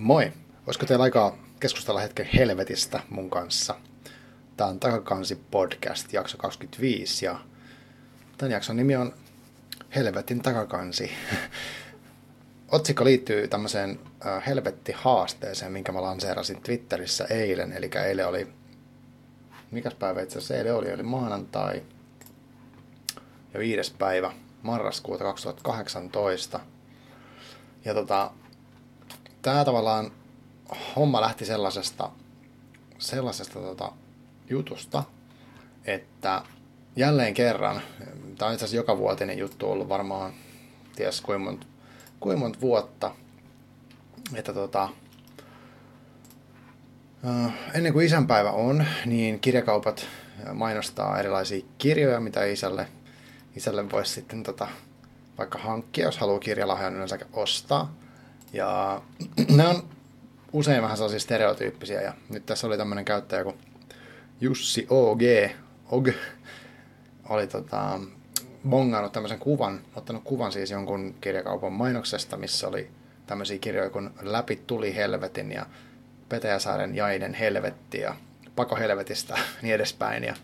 Moi! Olisiko teillä aikaa keskustella hetken helvetistä mun kanssa? Tämä on Takakansi podcast, jakso 25, ja tämän jakson nimi on Helvetin takakansi. Otsikko liittyy tämmöiseen helvetti-haasteeseen, minkä mä lanseerasin Twitterissä eilen, eli eilen oli, mikäs päivä itse asiassa eilen oli, oli maanantai ja viides päivä marraskuuta 2018. Ja tota, tämä tavallaan homma lähti sellaisesta, sellaisesta tota, jutusta, että jälleen kerran, tämä on itse asiassa joka vuotinen juttu ollut varmaan, ties kuinka monta, kuinka monta vuotta, että tota, ennen kuin isänpäivä on, niin kirjakaupat mainostaa erilaisia kirjoja, mitä isälle, isälle voisi sitten tota, vaikka hankkia, jos haluaa kirjalahjan yleensä ostaa. Ja ne on usein vähän sellaisia stereotyyppisiä. Ja nyt tässä oli tämmöinen käyttäjä kuin Jussi OG, OG oli tota, bongannut tämmöisen kuvan, ottanut kuvan siis jonkun kirjakaupan mainoksesta, missä oli tämmöisiä kirjoja kuin Läpi tuli helvetin ja Petäjäsaaren jainen helvetti ja Pako helvetistä niin edespäin. Ja,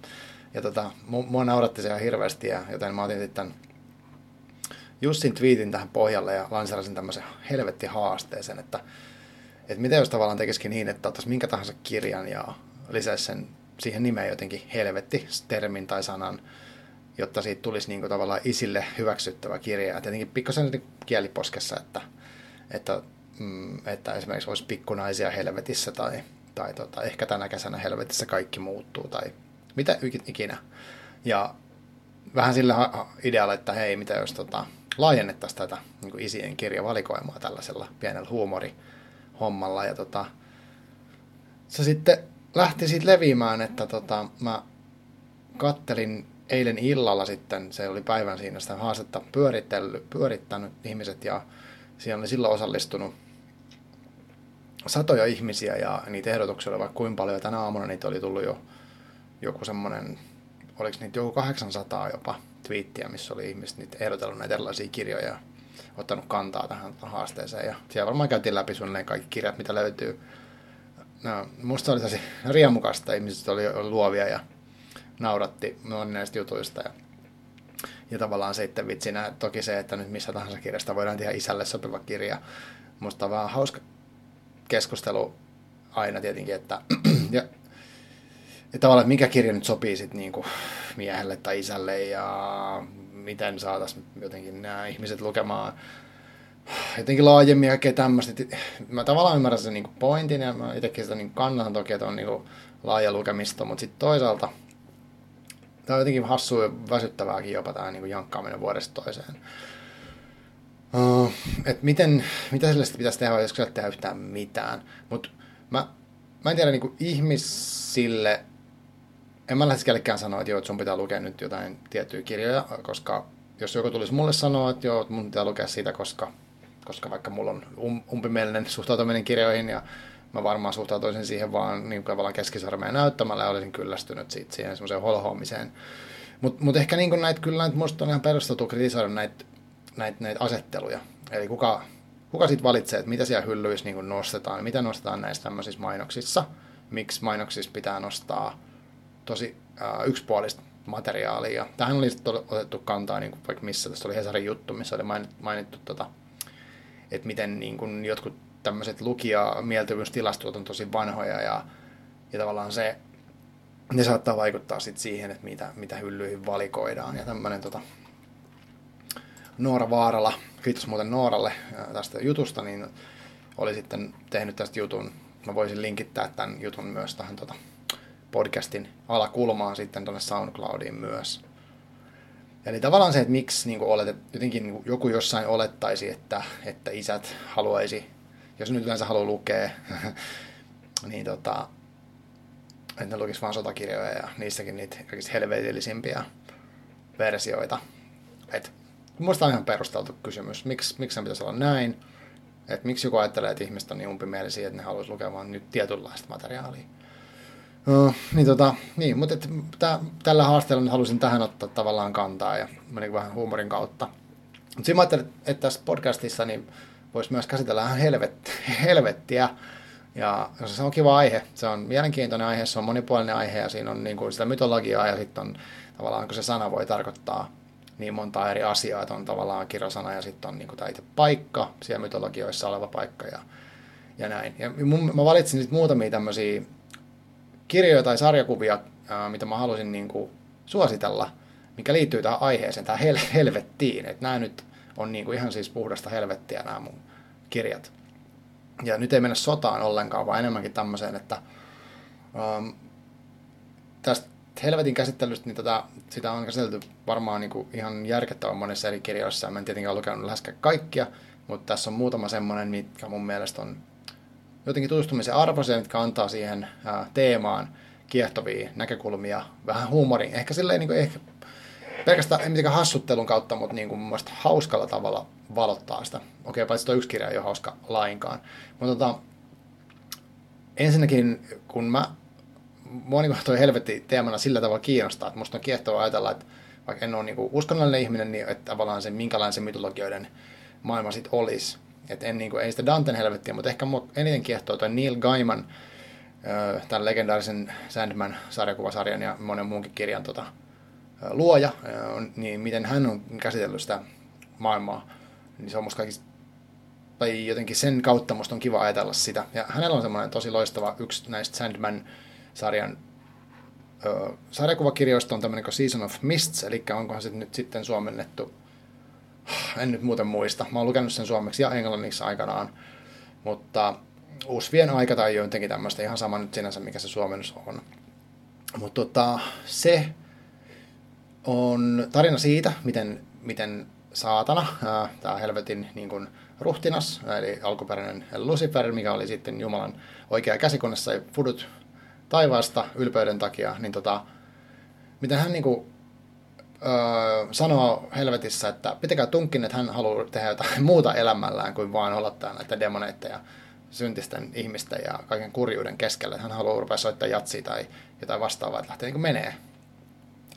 ja tota, mua nauratti se ihan hirveästi, ja, joten mä otin sitten Jussin tweetin tähän pohjalle ja lanseerasin tämmöisen helvetti haasteeseen, että, että mitä jos tavallaan tekisikin niin, että ottaisi minkä tahansa kirjan ja lisäisi sen siihen nimeen jotenkin helvetti termin tai sanan, jotta siitä tulisi niin kuin tavallaan isille hyväksyttävä kirja. Ja tietenkin pikkasen kieliposkessa, että, että, mm, että esimerkiksi olisi pikkunaisia helvetissä tai, tai tota, ehkä tänä kesänä helvetissä kaikki muuttuu tai mitä ikinä. Ja vähän sillä idealla, että hei, mitä jos tota, laajennettaisiin tätä niin isien kirjavalikoimaa tällaisella pienellä huumorihommalla. Ja tota, se sitten lähti siitä leviämään, että tota, mä kattelin eilen illalla sitten, se oli päivän siinä sitä haastetta pyörittänyt ihmiset ja siellä oli silloin osallistunut satoja ihmisiä ja niitä ehdotuksia oli vaikka kuinka paljon. Tänä aamuna niitä oli tullut jo joku semmoinen, oliko niitä joku 800 jopa twiittiä, missä oli ihmiset niitä ehdotellut näitä erilaisia kirjoja ja ottanut kantaa tähän haasteeseen. Ja siellä varmaan käytiin läpi suunnilleen kaikki kirjat, mitä löytyy. No, musta oli tosi riemukasta, ihmiset oli, luovia ja nauratti moni näistä jutuista. Ja, ja tavallaan sitten vitsinä toki se, että nyt missä tahansa kirjasta voidaan tehdä isälle sopiva kirja. Musta on vähän hauska keskustelu aina tietenkin, että ja ja tavallaan, että mikä kirja nyt sopii sitten niin kuin miehelle tai isälle ja miten saataisiin jotenkin nämä ihmiset lukemaan jotenkin laajemmin kaikkea tämmöistä. Mä tavallaan ymmärrän sen niin pointin ja mä itsekin sitä niin kannatan toki, että on niin laaja lukemisto, mutta sitten toisaalta tämä on jotenkin hassu ja väsyttävääkin jopa tämä niin jankkaaminen vuodesta toiseen. Uh, et miten, mitä sellaista pitäisi tehdä, jos sä tehdä yhtään mitään. Mutta mä, mä en tiedä niin ihmisille en mä lähtisi kellekään sanoa, että joo, että sun pitää lukea nyt jotain tiettyjä kirjoja, koska jos joku tulisi mulle sanoa, että joo, mun pitää lukea siitä, koska, koska vaikka mulla on um, umpimielinen suhtautuminen kirjoihin ja mä varmaan suhtautuisin siihen vaan niin tavallaan keskisarmeen näyttämällä ja olisin kyllästynyt siitä siihen semmoiseen holhoamiseen. Mutta mut ehkä niin näitä, kyllä näitä musta on ihan perusteltu kritisoida näitä, näitä, näitä asetteluja. Eli kuka, kuka sitten valitsee, että mitä siellä hyllyissä niin nostetaan, mitä nostetaan näissä tämmöisissä mainoksissa, miksi mainoksissa pitää nostaa tosi äh, yksipuolista materiaalia. Tähän oli sitten otettu kantaa niin kuin vaikka missä, tässä oli Hesarin juttu, missä oli mainittu, mainittu tota, että miten niin kuin jotkut tämmöiset lukija-mieltyvyystilastot on tosi vanhoja ja, ja tavallaan se, ne saattaa vaikuttaa sit siihen, että mitä, mitä hyllyihin valikoidaan. Ja tämmöinen tota, Noora Vaarala, kiitos muuten Nooralle tästä jutusta, niin oli sitten tehnyt tästä jutun. Mä voisin linkittää tämän jutun myös tähän tota, podcastin alakulmaan sitten tuonne SoundCloudiin myös. Eli tavallaan se, että miksi niin oletet, jotenkin niin joku jossain olettaisi, että, että isät haluaisi, jos nyt yleensä haluaa lukea, niin tota, että ne lukisi vaan sotakirjoja ja niissäkin niitä helvetillisimpiä versioita. Et, Minusta on ihan perusteltu kysymys, miksi, miksi sen pitäisi olla näin, että miksi joku ajattelee, että ihmiset on niin umpimielisiä, että ne haluaisi lukea vaan nyt tietynlaista materiaalia. Uh, niin, tota, niin, mutta et, tää, tällä haasteella halusin tähän ottaa tavallaan kantaa ja meni vähän huumorin kautta. Mutta siinä ajattelin, että tässä podcastissa niin voisi myös käsitellä ihan helvet, helvettiä. Ja se on kiva aihe, se on mielenkiintoinen aihe, se on monipuolinen aihe ja siinä on niin kuin sitä mytologiaa ja sitten on tavallaan, kun se sana voi tarkoittaa niin monta eri asiaa, että on tavallaan kirosana ja sitten on niin kuin tämä itse paikka, siellä mytologioissa oleva paikka ja, ja näin. Ja mun, mä valitsin sitten muutamia tämmöisiä kirjoja tai sarjakuvia, mitä mä halusin niin kuin suositella, mikä liittyy tähän aiheeseen, tähän hel- helvettiin. Että nämä nyt on niin kuin ihan siis puhdasta helvettiä nämä mun kirjat. Ja nyt ei mennä sotaan ollenkaan, vaan enemmänkin tämmöiseen, että um, tästä helvetin käsittelystä, niin tätä, sitä on käsitelty varmaan niin kuin ihan järkettävän monessa eri kirjoissa. Mä en tietenkään ole lukenut läheskään kaikkia, mutta tässä on muutama semmoinen, mitkä mun mielestä on jotenkin tutustumisen arvoisia, mitkä antaa siihen teemaan kiehtovia näkökulmia, vähän huumorin, ehkä silleen niin kuin, ehkä pelkästään ei mitenkään hassuttelun kautta, mutta niin kuin mun mielestä hauskalla tavalla valottaa sitä. Okei, paitsi tuo yksi kirja ei ole hauska lainkaan. Mutta tota, ensinnäkin, kun mä, mua niin toi helvetti teemana sillä tavalla kiinnostaa, että musta on kiehtovaa ajatella, että vaikka en ole niin uskonnollinen ihminen, niin että tavallaan se, minkälainen se mytologioiden maailma sitten olisi. Että en, niin kuin, ei sitä Danten helvettiä, mutta ehkä mua eniten kiehtoo toi Neil Gaiman, tämän legendaarisen Sandman-sarjakuvasarjan ja monen muunkin kirjan tota, luoja, niin miten hän on käsitellyt sitä maailmaa, niin se on musta kaikista, tai jotenkin sen kautta musta on kiva ajatella sitä. Ja hänellä on semmoinen tosi loistava, yksi näistä Sandman-sarjan ö, sarjakuvakirjoista on tämmöinen Season of Mists, eli onkohan se nyt sitten suomennettu, en nyt muuten muista, mä oon lukenut sen suomeksi ja englanniksi aikanaan, mutta Usvien aika tai jotenkin tämmöistä, ihan sama nyt sinänsä, mikä se suomennus on. Mutta tota, se on tarina siitä, miten, miten saatana, tämä helvetin niin kuin, ruhtinas, eli alkuperäinen Lucifer, mikä oli sitten Jumalan oikea käsikonessa ja fudut taivaasta ylpeyden takia, niin tota, miten hän niin kuin, öö, sanoo helvetissä, että pitäkää tunkin, että hän haluaa tehdä jotain muuta elämällään kuin vain olottaa näitä demoneita ja syntisten ihmisten ja kaiken kurjuuden keskellä. Hän haluaa rupea soittaa jatsia tai jotain vastaavaa, että lähtee niin menee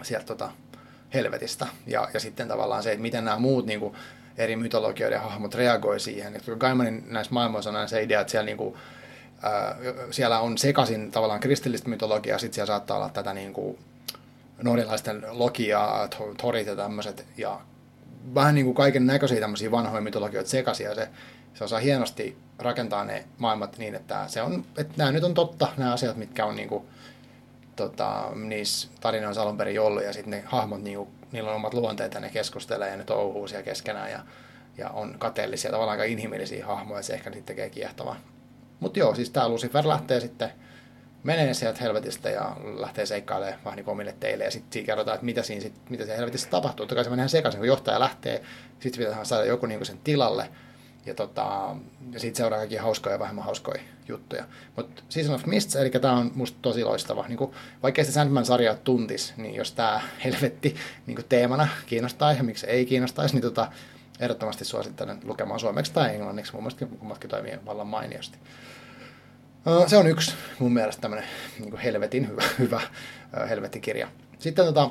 sieltä tota, helvetistä. Ja, ja sitten tavallaan se, että miten nämä muut niin kuin, eri mytologioiden hahmot reagoi siihen. Että Gaimanin näissä maailmoissa on se idea, että siellä, niin kuin, ää, siellä on sekaisin tavallaan kristillistä mytologiaa, sitten siellä saattaa olla tätä niin kuin, norjalaisten logiaa, torit ja tämmöiset, ja vähän niin kuin kaiken näköisiä tämmöisiä vanhoja mytologioita sekaisin, ja se, se osaa hienosti rakentaa ne maailmat niin, että, se on, että nämä nyt on totta, nämä asiat, mitkä on niin kuin, tota, niissä tarinoissa alun perin ollut, ja sitten ne hahmot, niinku, niillä on omat luonteet, ja ne keskustelee, ja ne touhuu siellä keskenään, ja, ja on kateellisia, tavallaan aika inhimillisiä hahmoja, se ehkä sitten tekee kiehtovaa. Mutta joo, siis tämä Lucifer lähtee sitten, menee sieltä helvetistä ja lähtee seikkailemaan vähän niin omille teille, ja sitten siinä kerrotaan, että mitä, siinä sit, mitä se helvetissä tapahtuu. Totta kai se menee sekaisin, kun johtaja lähtee, sitten pitää saada joku niin sen tilalle, ja, tota, ja siitä seuraa kaikki hauskoja ja vähemmän hauskoja juttuja. Mutta Season of Mists, eli tämä on musta tosi loistava. Niin vaikka sitä Sandman-sarjaa tuntis, niin jos tämä helvetti niin teemana kiinnostaa ja miksi ei kiinnostaisi, niin tota, ehdottomasti suosittelen lukemaan suomeksi tai englanniksi. Mun mielestä kummatkin toimii vallan mainiosti. Se on yksi mun mielestä tämmöinen niin helvetin hyvä, hyvä helvettikirja. Sitten tota,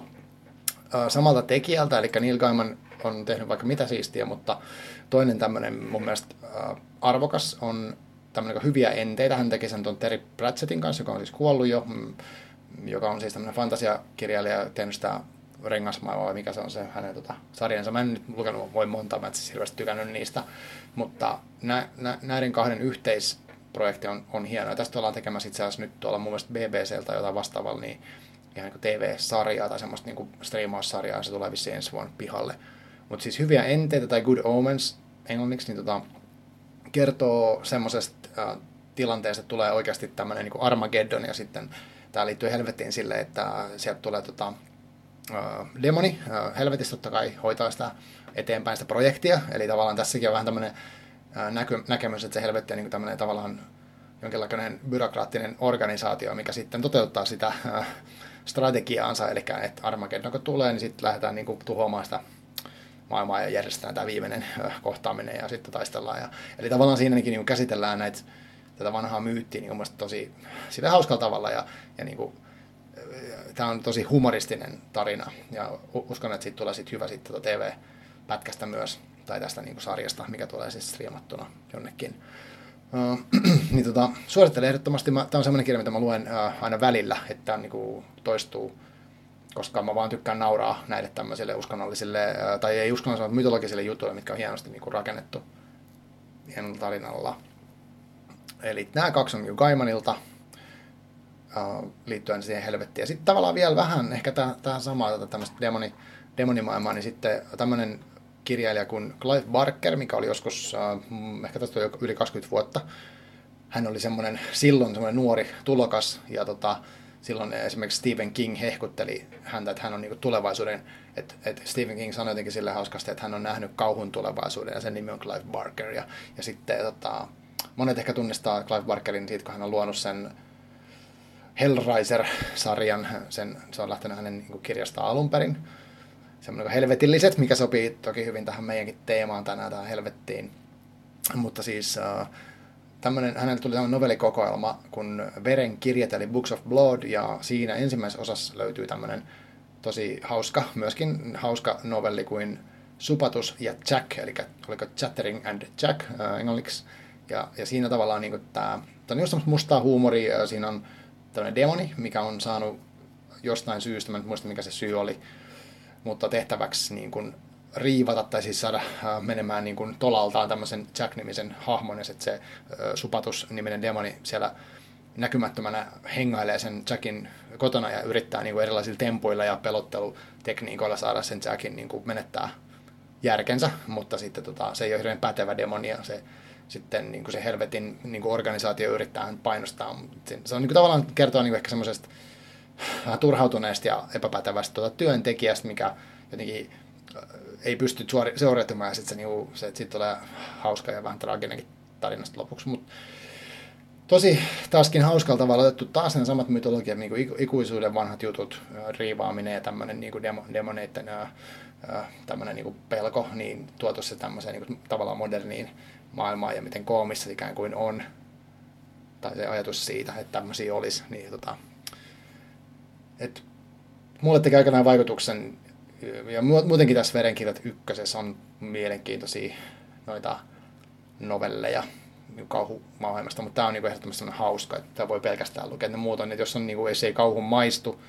samalta tekijältä, eli Neil Gaiman on tehnyt vaikka mitä siistiä, mutta toinen tämmöinen mun mielestä arvokas on tämmöinen hyviä enteitä. Hän teki sen tuon Terry Pratchettin kanssa, joka on siis kuollut jo, mm, joka on siis tämmöinen fantasiakirjailija, tehnyt sitä rengasmaailmaa vai mikä se on se hänen tota, sarjansa. Mä en nyt lukenut voi monta, mä en siis hirveästi tykännyt niistä, mutta nä, nä, näiden kahden yhteisprojekti on, on hieno. Ja tästä ollaan tekemässä itse asiassa nyt tuolla mun mielestä BBCltä jotain vastaavalla, niin ihan niin TV-sarjaa tai semmoista niin striimaussarjaa, se tulee vissiin ensi vuonna pihalle. Mutta siis hyviä enteitä tai good omens englanniksi, niin tota, kertoo semmoisesta äh, tilanteesta, että tulee oikeasti tämmöinen niin Armageddon ja sitten tämä liittyy helvettiin sille, että sieltä tulee tota, äh, demoni, äh, helvetistä totta kai hoitaa sitä eteenpäin sitä projektia, eli tavallaan tässäkin on vähän tämmöinen näky, näkemys, että se helvetti on niin tämmöinen tavallaan jonkinlainen byrokraattinen organisaatio, mikä sitten toteuttaa sitä strategiaansa, eli että Armageddon kun tulee, niin sitten lähdetään niin kuin, tuhoamaan sitä maailmaa ja järjestetään tämä viimeinen kohtaaminen ja sitten taistellaan. Ja, eli tavallaan siinäkin niin käsitellään näitä, tätä vanhaa myyttiä niin tosi sillä hauskalla tavalla ja, ja niin kuin, tämä on tosi humoristinen tarina ja uskon, että siitä tulee sitten hyvä sitten tuota TV-pätkästä myös. Tai tästä niin kuin sarjasta, mikä tulee siis striimattuna jonnekin. Uh, niin tota, suosittelen ehdottomasti, tämä on sellainen kirja, mitä mä luen uh, aina välillä, että tämä niin kuin toistuu, koska mä vaan tykkään nauraa näille tämmöisille uskonnollisille, uh, tai ei uskonnollisille, mutta mytologisille jutuille, mitkä on hienosti niin kuin rakennettu hienolla tarinalla. Eli nämä kaksi on Gaimanilta, uh, liittyen siihen helvettiin. Ja sitten tavallaan vielä vähän ehkä tähän samaan tätä tämmöistä demoni, demonimaailmaa, niin sitten tämmöinen kirjailija kuin Clive Barker, mikä oli joskus, uh, ehkä tästä yli 20 vuotta. Hän oli semmoinen silloin semmoinen nuori tulokas ja tota, silloin esimerkiksi Stephen King hehkutteli häntä, että hän on niinku tulevaisuuden, että, että Stephen King sanoi jotenkin sille hauskasti, että hän on nähnyt kauhun tulevaisuuden ja sen nimi on Clive Barker. Ja, ja sitten tota, monet ehkä tunnistaa Clive Barkerin siitä, kun hän on luonut sen Hellraiser-sarjan, sen, se on lähtenyt hänen niin kirjasta alun perin. Semmoinen helvetilliset, mikä sopii toki hyvin tähän meidänkin teemaan tänään, tähän helvettiin. Mutta siis äh, tämmönen, hänelle tuli tämmöinen novellikokoelma kun Veren kirjat, eli Books of Blood, ja siinä ensimmäisessä osassa löytyy tämmöinen tosi hauska, myöskin hauska novelli kuin Supatus ja Jack, eli oliko Chattering and Jack äh, englanniksi. Ja, ja siinä tavallaan niin tämä, tämä on just mustaa huumoria, siinä on tämmöinen demoni, mikä on saanut jostain syystä, mä en muista mikä se syy oli, mutta tehtäväksi niin kuin riivata tai siis saada menemään niin kuin tolaltaan tämmöisen Jack-nimisen hahmon ja sitten se Supatus-niminen demoni siellä näkymättömänä hengailee sen Jackin kotona ja yrittää niin kuin erilaisilla tempuilla ja pelottelutekniikoilla saada sen Jackin niin kuin menettää järkensä, mutta sitten tota, se ei ole hirveän pätevä demoni ja se sitten niin kuin se helvetin niin kuin organisaatio yrittää painostaa. Se on niin kuin tavallaan kertoo niin kuin ehkä semmoisesta turhautuneesta ja epäpätevästä tuota työntekijästä, mikä jotenkin äh, ei pysty suoriutumaan ja sitten se, niinku, se sit tulee hauska ja vähän traaginenkin tarinasta lopuksi. Mut tosi taaskin hauskalla tavalla otettu taas ne samat mytologiat, niin kuin ikuisuuden vanhat jutut, äh, riivaaminen ja tämmöinen niin demo, demoneiden äh, tämmöinen niin pelko, niin tuotu se tämmöiseen niin kuin, tavallaan moderniin maailmaan ja miten koomissa ikään kuin on, tai se ajatus siitä, että tämmöisiä olisi, niin tota, et mulle teki aikanaan vaikutuksen, ja muutenkin tässä Verenkirjat ykkösessä on mielenkiintoisia noita novelleja niin kauhumaailmasta, mutta tämä on niin ehdottomasti hauska, että tämä voi pelkästään lukea. Ne muut on, että jos, on, niin kuin, jos ei kauhu maistu,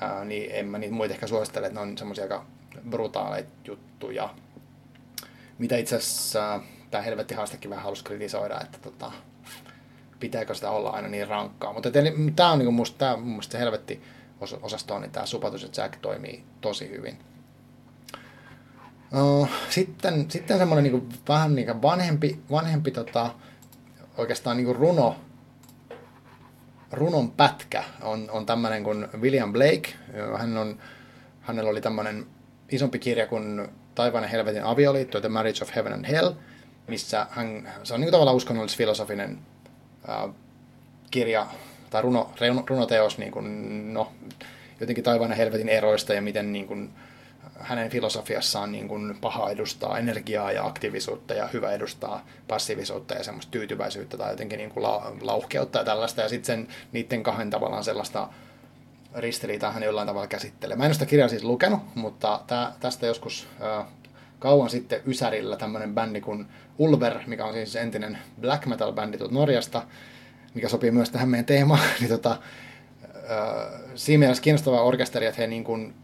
ää, niin en mä niitä muita ehkä suosittele, että ne on semmoisia aika brutaaleita juttuja. Mitä itse asiassa tämä helvetti haastekin vähän halusi kritisoida, että tota, pitääkö sitä olla aina niin rankkaa. Mutta tämä on niin musta, tämä, musta helvetti osasto niin tämä Supatus ja Jack toimii tosi hyvin. Sitten, sitten semmoinen niin vähän niin vanhempi, vanhempi tota, oikeastaan niin runo, runon pätkä on, on tämmöinen kuin William Blake. Hän on, hänellä oli tämmöinen isompi kirja kuin Taivaan ja helvetin avioliitto, The Marriage of Heaven and Hell, missä hän, se on niin tavallaan uskonnollis-filosofinen uh, kirja tai runo, runoteos niin kuin, no, jotenkin taivaan ja helvetin eroista ja miten niin kuin, hänen filosofiassaan niin kuin paha edustaa energiaa ja aktiivisuutta ja hyvä edustaa passiivisuutta ja semmoista tyytyväisyyttä tai jotenkin niin kuin la, lauhkeutta ja tällaista. Ja sitten niiden kahden tavallaan sellaista ristiriitaa hän jollain tavalla käsittelee. Mä en ole sitä kirjaa siis lukenut, mutta tää, tästä joskus äh, kauan sitten Ysärillä tämmöinen bändi kuin Ulver, mikä on siis entinen black metal bändi Norjasta, mikä sopii myös tähän meidän teemaan, niin tota, äh, siinä mielessä kiinnostava orkesteri, että he niin kuin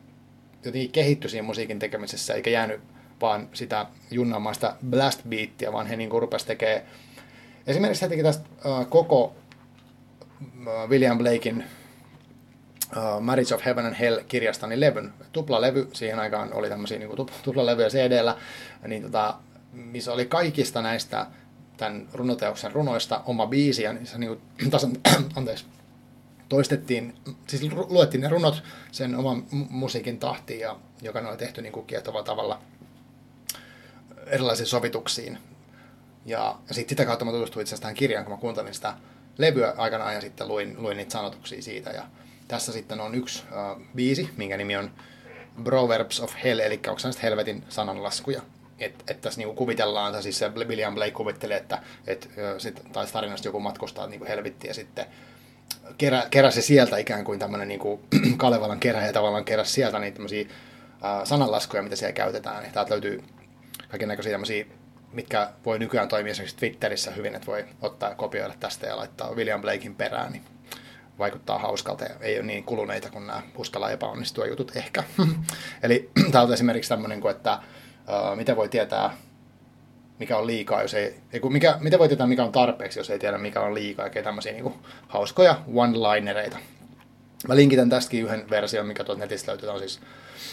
jotenkin kehittyi siinä musiikin tekemisessä, eikä jäänyt vaan sitä junnamaista blast beattia, vaan he niin kuin rupesivat tekemään Esimerkiksi he teki tästä äh, koko äh, William Blakein uh, Marriage of Heaven and Hell-kirjasta niin levyn, tuplalevy, siihen aikaan oli tämmöisiä niin tuplalevyjä CD-llä, niin tota, missä oli kaikista näistä tämän runoteoksen runoista oma biisi, ja se niin kuin, tasan, anteeksi, toistettiin, siis luettiin ne runot sen oman musiikin tahtiin, ja, joka ne oli tehty niin kuin kiehtovalla tavalla erilaisiin sovituksiin. Ja, ja sitten sitä kautta mä tutustuin itse asiassa tähän kirjaan, kun mä kuuntelin sitä levyä aikanaan ja sitten luin, luin niitä sanotuksia siitä. Ja tässä sitten on yksi uh, biisi, minkä nimi on Proverbs of Hell, eli onko helvetin sananlaskuja että et tässä niinku kuvitellaan, siis se William Blake kuvittelee, että et, sit, tai tarinasta joku matkustaa niinku helvettiin ja sitten kerä, keräsi sieltä ikään kuin tämmöinen niinku Kalevalan ja tavallaan keräsi sieltä niitä tämmöisiä sananlaskuja, mitä siellä käytetään. Ja täältä löytyy kaikenlaisia tämmöisiä, mitkä voi nykyään toimia esimerkiksi Twitterissä hyvin, että voi ottaa ja kopioida tästä ja laittaa William Blakein perään, niin vaikuttaa hauskalta ja ei ole niin kuluneita kuin nämä uskalla epäonnistua jutut ehkä. Eli tämä on esimerkiksi tämmöinen että miten voi tietää, mikä on liikaa, jos ei, ei kun mikä, miten voi tietää, mikä on tarpeeksi, jos ei tiedä, mikä on liikaa, ja tämmöisiä niin kuin, hauskoja one-linereita. Mä linkitän tästäkin yhden version, mikä tuolta netistä löytyy, on siis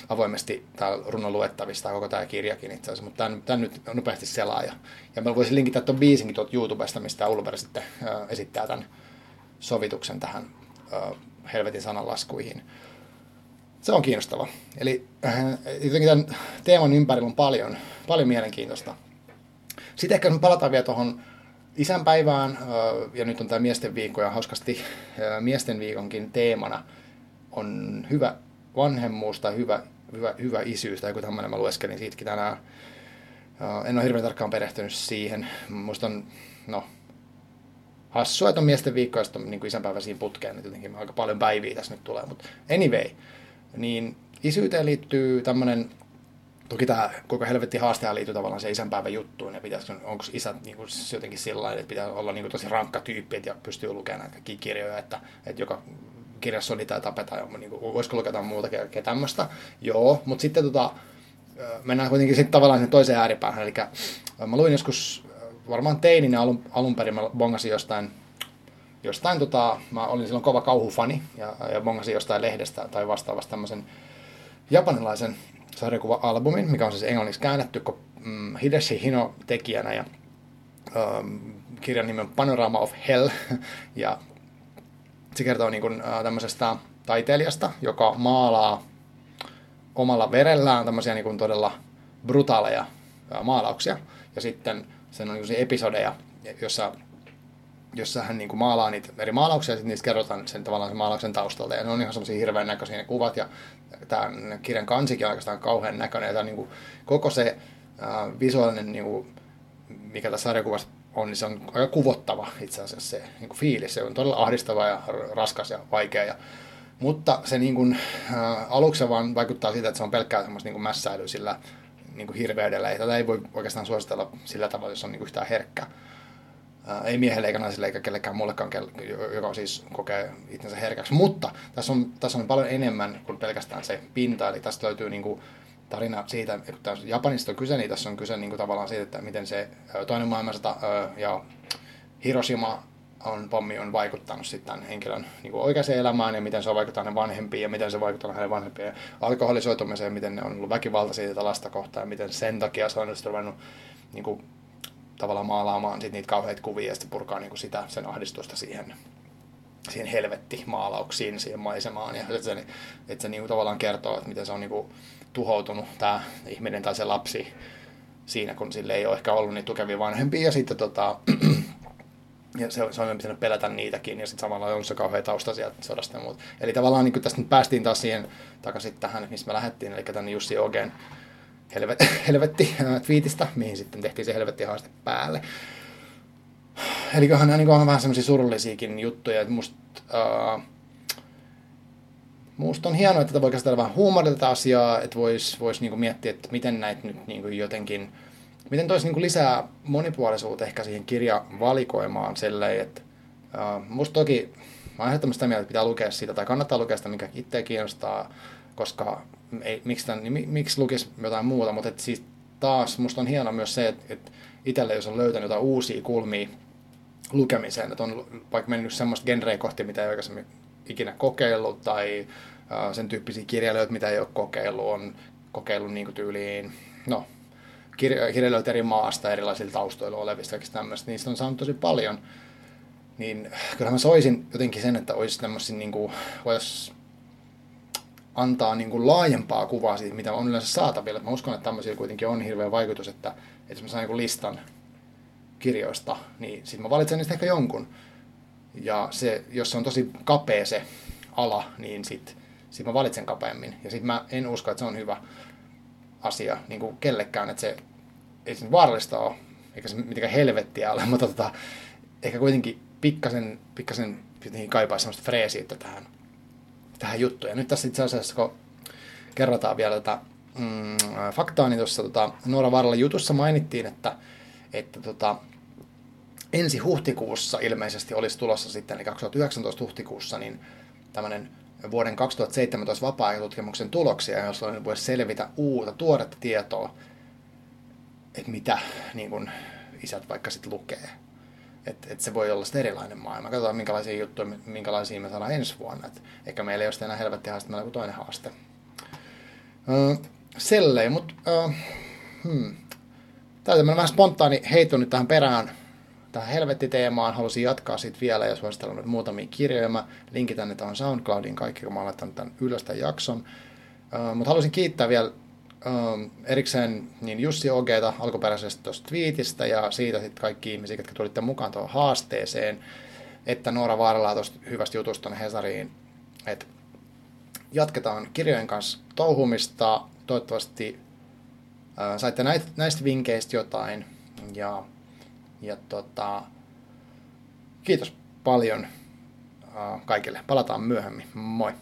avoimesti täällä runon luettavista, koko tämä kirjakin itse asiassa, mutta tämän nyt nopeasti selaa. Ja, ja mä voisin linkittää tuon biisinkin tuolta YouTubesta, mistä Ulver sitten äh, esittää tämän sovituksen tähän äh, helvetin sananlaskuihin. Se on kiinnostava. Eli äh, jotenkin tämän teeman ympärillä on paljon, paljon mielenkiintoista. Sitten ehkä palataan vielä tuohon isänpäivään, äh, ja nyt on tämä miesten viikko, ja hauskasti äh, miesten viikonkin teemana on hyvä vanhemmuus tai hyvä, hyvä, hyvä isyys tai joku tämmöinen. Mä lueskelin siitäkin tänään. En ole hirveän tarkkaan perehtynyt siihen. Musta on, no, hassua, että on miesten viikko ja sitten on niin isänpäivä siinä putkeen, että jotenkin aika paljon päiviä tässä nyt tulee. Mutta anyway, niin isyyteen liittyy tämmöinen, toki tämä koko helvetti haasteja liittyy tavallaan se isänpäivän juttuun, ja pitäisi, onko isät niin kuin, jotenkin sillä että pitää olla niin kuin, tosi rankka tyyppi, ja pystyy lukemaan näitä kirjoja, että, että joka kirjassa oli tai tapetaan, niin kuin, voisiko lukea jotain muuta kaikkea tämmöistä. Joo, mutta sitten tota, mennään kuitenkin sitten tavallaan sen toiseen ääripäähän. Eli mä luin joskus varmaan teinin alun, alun perin mä bongasin jostain, jostain tota, mä olin silloin kova kauhufani ja, ja bongasin jostain lehdestä tai vastaavasta tämmöisen japanilaisen sarjakuva-albumin, mikä on siis englanniksi käännetty, kun mm, Hideshi Hino tekijänä ja ähm, kirjan nimi on Panorama of Hell. Ja se kertoo niin kuin, äh, tämmöisestä taiteilijasta, joka maalaa omalla verellään tämmöisiä niin kuin todella brutaaleja äh, maalauksia. Ja sitten sen on niin episodeja, jossa, jossa hän niin kuin maalaa niitä eri maalauksia ja sitten niistä kerrotaan sen tavallaan sen maalauksen taustalta. Ja ne on ihan semmoisia hirveän näköisiä ne kuvat ja tämä kirjan kansikin on oikeastaan kauhean näköinen. Ja tämä niin kuin, koko se äh, visuaalinen, niin kuin, mikä tässä sarjakuvassa on, niin se on aika kuvottava itse asiassa se niin kuin fiilis. Se on todella ahdistava ja raskas ja vaikea. Ja, mutta se niin kuin, äh, aluksi vaan vaikuttaa siitä, että se on pelkkää semmoista niin mässäilyä sillä niin kuin hirveydellä. Ja tätä ei voi oikeastaan suositella sillä tavalla, jos on niin kuin yhtään herkkä. Ei miehelle eikä naiselle eikä kellekään muullekaan, joka siis kokee itsensä herkäksi. Mutta tässä on, tässä on paljon enemmän kuin pelkästään se pinta. Eli tästä löytyy niin kuin tarina siitä, että Japanista on kyse, niin tässä on kyse niin kuin tavallaan siitä, että miten se toinen maailmansota ja Hiroshima on, pommi on vaikuttanut sitten tämän henkilön niin kuin oikeaan elämään ja miten se on vaikuttanut hänen vanhempiin ja miten se on vaikuttanut hänen vanhempien alkoholisoitumiseen, miten ne on ollut väkivaltaisia tätä lasta kohtaan ja miten sen takia se on ruvennut niin kuin, tavallaan maalaamaan sit niitä kauheita kuvia ja sitten purkaa niin kuin sitä, sen ahdistusta siihen, siihen helvetti-maalauksiin, siihen maisemaan. Ja että se, että se niin tavallaan kertoo, että miten se on niin kuin, tuhoutunut tämä ihminen tai se lapsi siinä, kun sille ei ole ehkä ollut niin tukevia vanhempia. Ja sitten tota, ja se, se on pitänyt pelätä niitäkin, ja sitten samalla on se kauhean tausta sieltä sodasta ja muuta. Eli tavallaan niin tästä nyt päästiin taas siihen takaisin tähän, missä me lähdettiin, eli tänne Jussi Ogen helvet, helvetti twiitistä, mihin sitten tehtiin se helvetti haaste päälle. Eli nämä niin on vähän semmoisia surullisiakin juttuja, että musta, uh, musta on hienoa, että voi käsitellä vähän huumorilla tätä asiaa, että voisi vois niin miettiä, että miten näitä nyt niin jotenkin miten toisi niin lisää monipuolisuutta ehkä siihen kirjavalikoimaan silleen, että uh, musta toki, mä oon sitä mieltä, että pitää lukea sitä, tai kannattaa lukea sitä, mikä itseä kiinnostaa, koska ei, miksi, tämän, niin, miksi lukisi jotain muuta, mutta et siis taas musta on hienoa myös se, että, että itselle jos on löytänyt jotain uusia kulmia lukemiseen, että on vaikka mennyt semmoista genreä kohti, mitä ei aikaisemmin ikinä kokeillut, tai uh, sen tyyppisiä kirjailijoita, mitä ei ole kokeillut, on kokeillut niin tyyliin, no kirjailijoita eri maasta, erilaisilla taustoilla olevista, kaikista tämmöistä, niistä on saanut tosi paljon. Niin kyllä mä soisin jotenkin sen, että olisi tämmöisiä, niin kuin, vois antaa niin kuin laajempaa kuvaa siitä, mitä on yleensä saatavilla. Mä uskon, että tämmöisiä kuitenkin on hirveä vaikutus, että, että jos mä saan niin listan kirjoista, niin sitten mä valitsen niistä ehkä jonkun. Ja se, jos se on tosi kapea se ala, niin sitten sit mä valitsen kapeammin. Ja sitten mä en usko, että se on hyvä asia niin kuin kellekään, että se ei se vaarallista ole, eikä se mitenkään helvettiä ole, mutta tota, ehkä kuitenkin pikkasen, pikkasen kaipaa sellaista freesiyttä tähän, tähän juttuun. Ja nyt tässä itse asiassa, kun kerrotaan vielä tätä mm, faktaa, niin tuossa tota, Noora Vaaralla jutussa mainittiin, että, että tota, ensi huhtikuussa ilmeisesti olisi tulossa sitten, eli 2019 huhtikuussa, niin tämmöinen vuoden 2017 vapaa-ajatutkimuksen tuloksia, jolloin voisi selvitä uutta, tuoretta tietoa, että mitä niin kun, isät vaikka sitten lukee. Että et se voi olla sitten erilainen maailma. Katsotaan, minkälaisia juttuja, minkälaisia me saadaan ensi vuonna. Et ehkä meillä ei ole enää helvetti haaste, meillä on toinen haaste. Öö, selleen, mutta öö, hmm. Tämä on vähän spontaani heitto nyt tähän perään tähän helvettiteemaan. Halusin jatkaa siitä vielä ja suositella nyt muutamia kirjoja. Mä linkitän ne tuohon SoundCloudin kaikki, kun mä oon laittanut tämän ylös tämän jakson. Uh, Mutta halusin kiittää vielä uh, erikseen niin Jussi Ogeita alkuperäisestä tuosta twiitistä ja siitä sitten kaikki ihmiset, jotka tulitte mukaan tuohon haasteeseen, että Noora Vaaralaa tuosta hyvästä jutusta tuonne Hesariin, että jatketaan kirjojen kanssa touhumista. Toivottavasti uh, saitte näistä vinkkeistä jotain ja ja tota, kiitos paljon kaikille. Palataan myöhemmin. Moi!